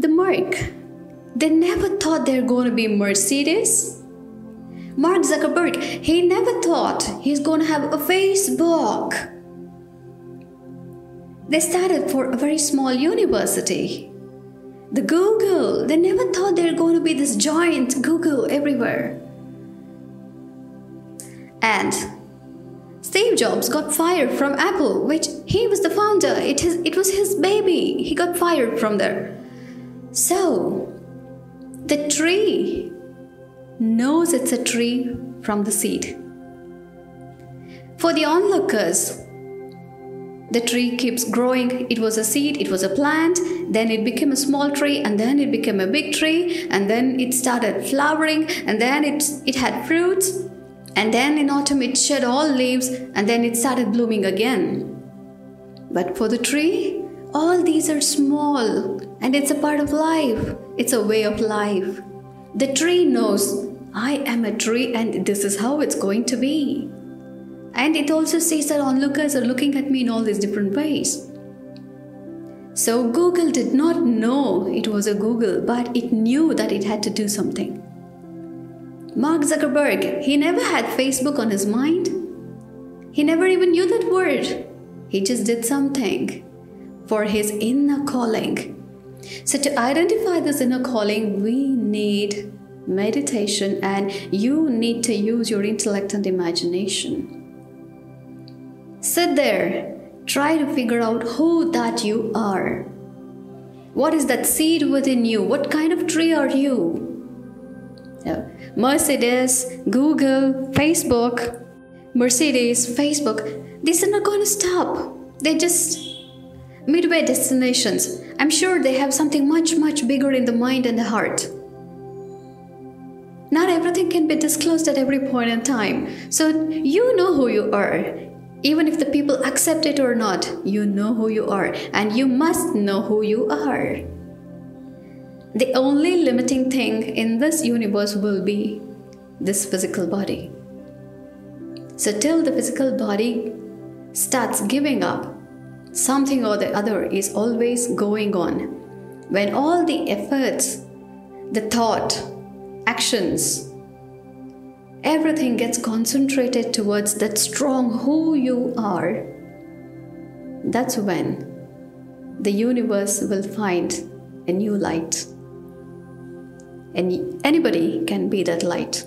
the Merc. They never thought they're going to be Mercedes. Mark Zuckerberg, he never thought he's going to have a Facebook. They started for a very small university. The Google, they never thought they're going to be this giant Google everywhere. And Steve Jobs got fired from Apple, which he was the founder. It was his baby. He got fired from there. So, the tree knows it's a tree from the seed. For the onlookers, the tree keeps growing. It was a seed, it was a plant, then it became a small tree, and then it became a big tree, and then it started flowering, and then it, it had fruits, and then in autumn it shed all leaves, and then it started blooming again. But for the tree, all these are small, and it's a part of life, it's a way of life. The tree knows I am a tree, and this is how it's going to be. And it also says that onlookers are looking at me in all these different ways. So Google did not know it was a Google, but it knew that it had to do something. Mark Zuckerberg, he never had Facebook on his mind. He never even knew that word. He just did something for his inner calling. So, to identify this inner calling, we need meditation and you need to use your intellect and imagination. Sit there, try to figure out who that you are. What is that seed within you? What kind of tree are you? Mercedes, Google, Facebook, Mercedes, Facebook, these are not going to stop. They're just midway destinations. I'm sure they have something much, much bigger in the mind and the heart. Not everything can be disclosed at every point in time. So you know who you are. Even if the people accept it or not, you know who you are, and you must know who you are. The only limiting thing in this universe will be this physical body. So, till the physical body starts giving up, something or the other is always going on. When all the efforts, the thought, actions, everything gets concentrated towards that strong who you are, that's when the universe will find a new light. And anybody can be that light.